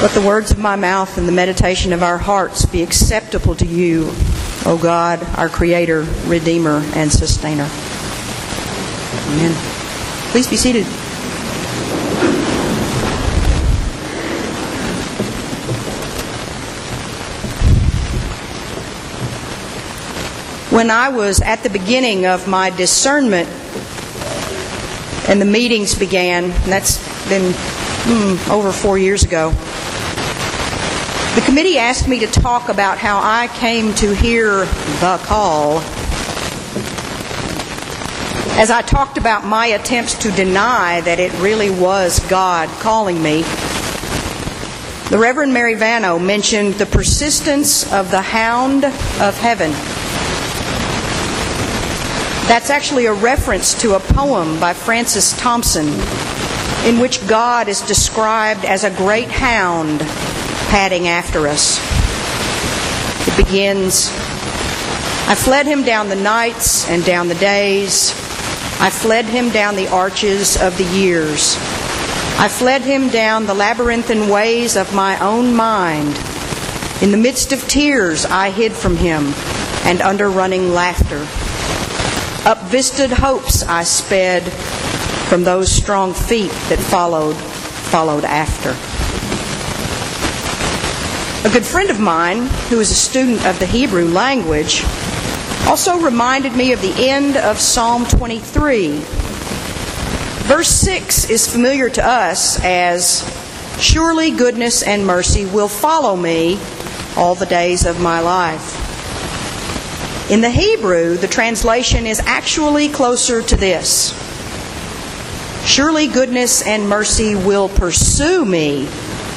Let the words of my mouth and the meditation of our hearts be acceptable to you, O God, our Creator, Redeemer, and Sustainer. Amen. Please be seated. When I was at the beginning of my discernment and the meetings began, that's been hmm, over four years ago, the committee asked me to talk about how I came to hear the call. As I talked about my attempts to deny that it really was God calling me, the Reverend Mary Vano mentioned the persistence of the hound of heaven. That's actually a reference to a poem by Francis Thompson in which God is described as a great hound padding after us. It begins I fled him down the nights and down the days. I fled him down the arches of the years. I fled him down the labyrinthine ways of my own mind. In the midst of tears, I hid from him, and under running laughter. Up vistaed hopes I sped from those strong feet that followed, followed after. A good friend of mine, who is a student of the Hebrew language, also reminded me of the end of Psalm 23. Verse 6 is familiar to us as Surely goodness and mercy will follow me all the days of my life. In the Hebrew, the translation is actually closer to this Surely goodness and mercy will pursue me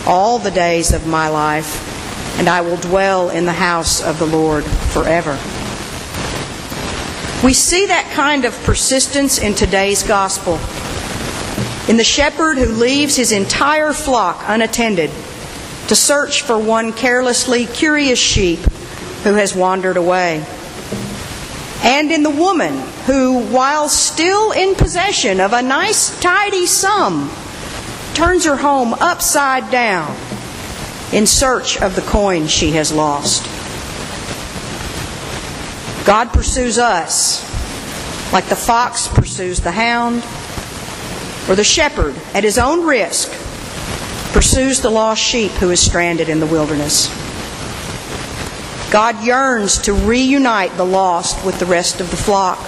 all the days of my life, and I will dwell in the house of the Lord forever. We see that kind of persistence in today's gospel. In the shepherd who leaves his entire flock unattended to search for one carelessly curious sheep who has wandered away and in the woman who, while still in possession of a nice, tidy sum, turns her home upside down in search of the coin she has lost. God pursues us like the fox pursues the hound, or the shepherd, at his own risk, pursues the lost sheep who is stranded in the wilderness. God yearns to reunite the lost with the rest of the flock,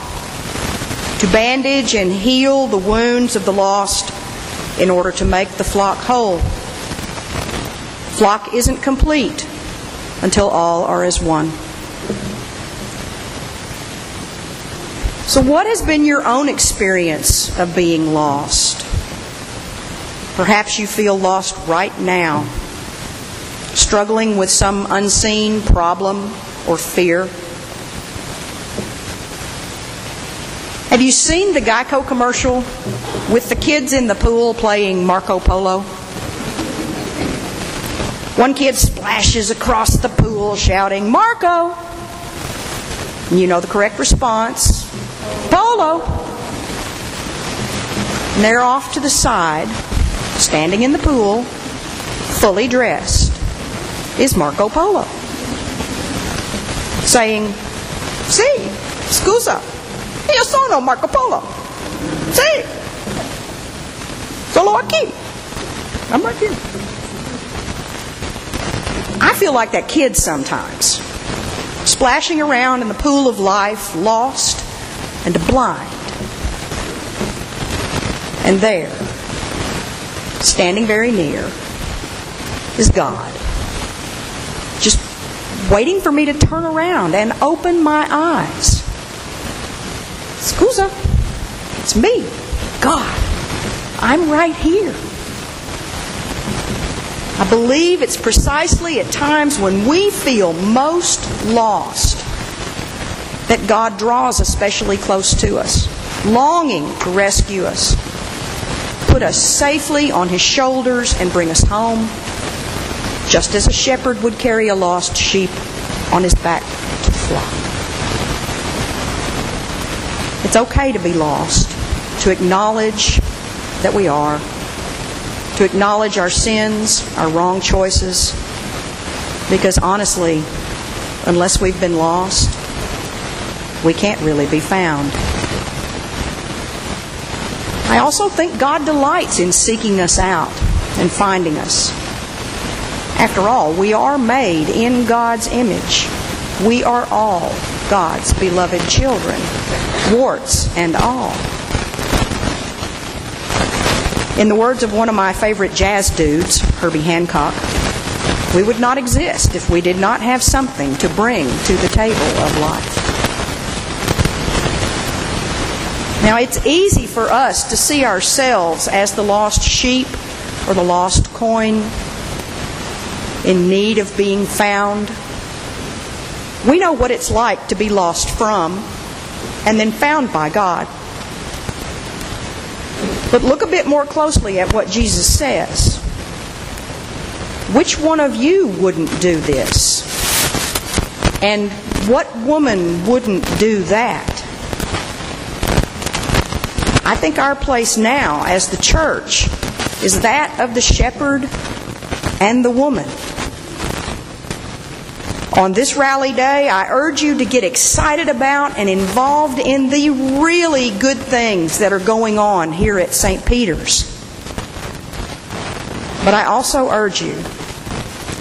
to bandage and heal the wounds of the lost in order to make the flock whole. Flock isn't complete until all are as one. So, what has been your own experience of being lost? Perhaps you feel lost right now struggling with some unseen problem or fear? Have you seen the Geico commercial with the kids in the pool playing Marco Polo? One kid splashes across the pool shouting, Marco! You know the correct response Polo! And they're off to the side, standing in the pool, fully dressed is Marco Polo. Saying, Sì, scusa, io sono Marco Polo. Sì, solo aquí. I'm right here. I feel like that kid sometimes, splashing around in the pool of life, lost and blind. And there, standing very near, is God Just waiting for me to turn around and open my eyes. Scusa, it's me, God. I'm right here. I believe it's precisely at times when we feel most lost that God draws especially close to us, longing to rescue us, put us safely on His shoulders, and bring us home just as a shepherd would carry a lost sheep on his back to flock. It's okay to be lost, to acknowledge that we are, to acknowledge our sins, our wrong choices, because honestly, unless we've been lost, we can't really be found. I also think God delights in seeking us out and finding us. After all, we are made in God's image. We are all God's beloved children, warts and all. In the words of one of my favorite jazz dudes, Herbie Hancock, we would not exist if we did not have something to bring to the table of life. Now, it's easy for us to see ourselves as the lost sheep or the lost coin in need of being found. We know what it's like to be lost from and then found by God. But look a bit more closely at what Jesus says. Which one of you wouldn't do this? And what woman wouldn't do that? I think our place now as the church is that of the shepherd and the woman. On this rally day, I urge you to get excited about and involved in the really good things that are going on here at St. Peter's. But I also urge you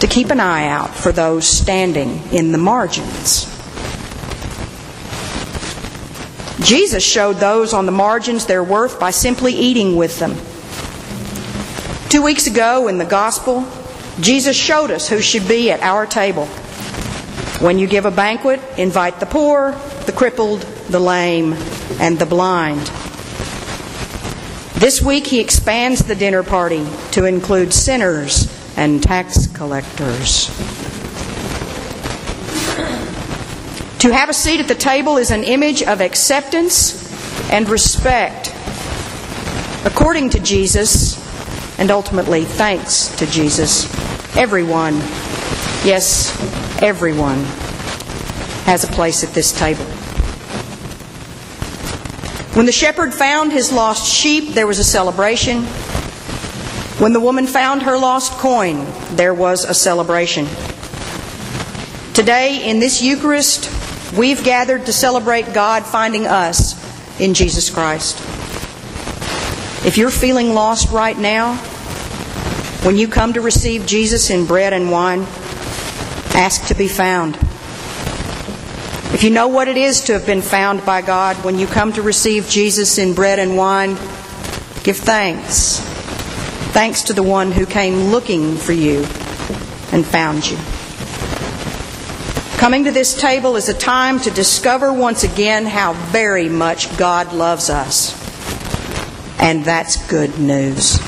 to keep an eye out for those standing in the margins. Jesus showed those on the margins their worth by simply eating with them. Two weeks ago in the Gospel, Jesus showed us who should be at our table. When you give a banquet, invite the poor, the crippled, the lame, and the blind. This week he expands the dinner party to include sinners and tax collectors. To have a seat at the table is an image of acceptance and respect. According to Jesus, and ultimately thanks to Jesus, everyone, yes, everyone has a place at this table. When the shepherd found his lost sheep, there was a celebration. When the woman found her lost coin, there was a celebration. Today, in this Eucharist, we've gathered to celebrate God finding us in Jesus Christ. If you're feeling lost right now, when you come to receive Jesus in bread and wine, Ask to be found. If you know what it is to have been found by God when you come to receive Jesus in bread and wine, give thanks. Thanks to the one who came looking for you and found you. Coming to this table is a time to discover once again how very much God loves us. And that's good news.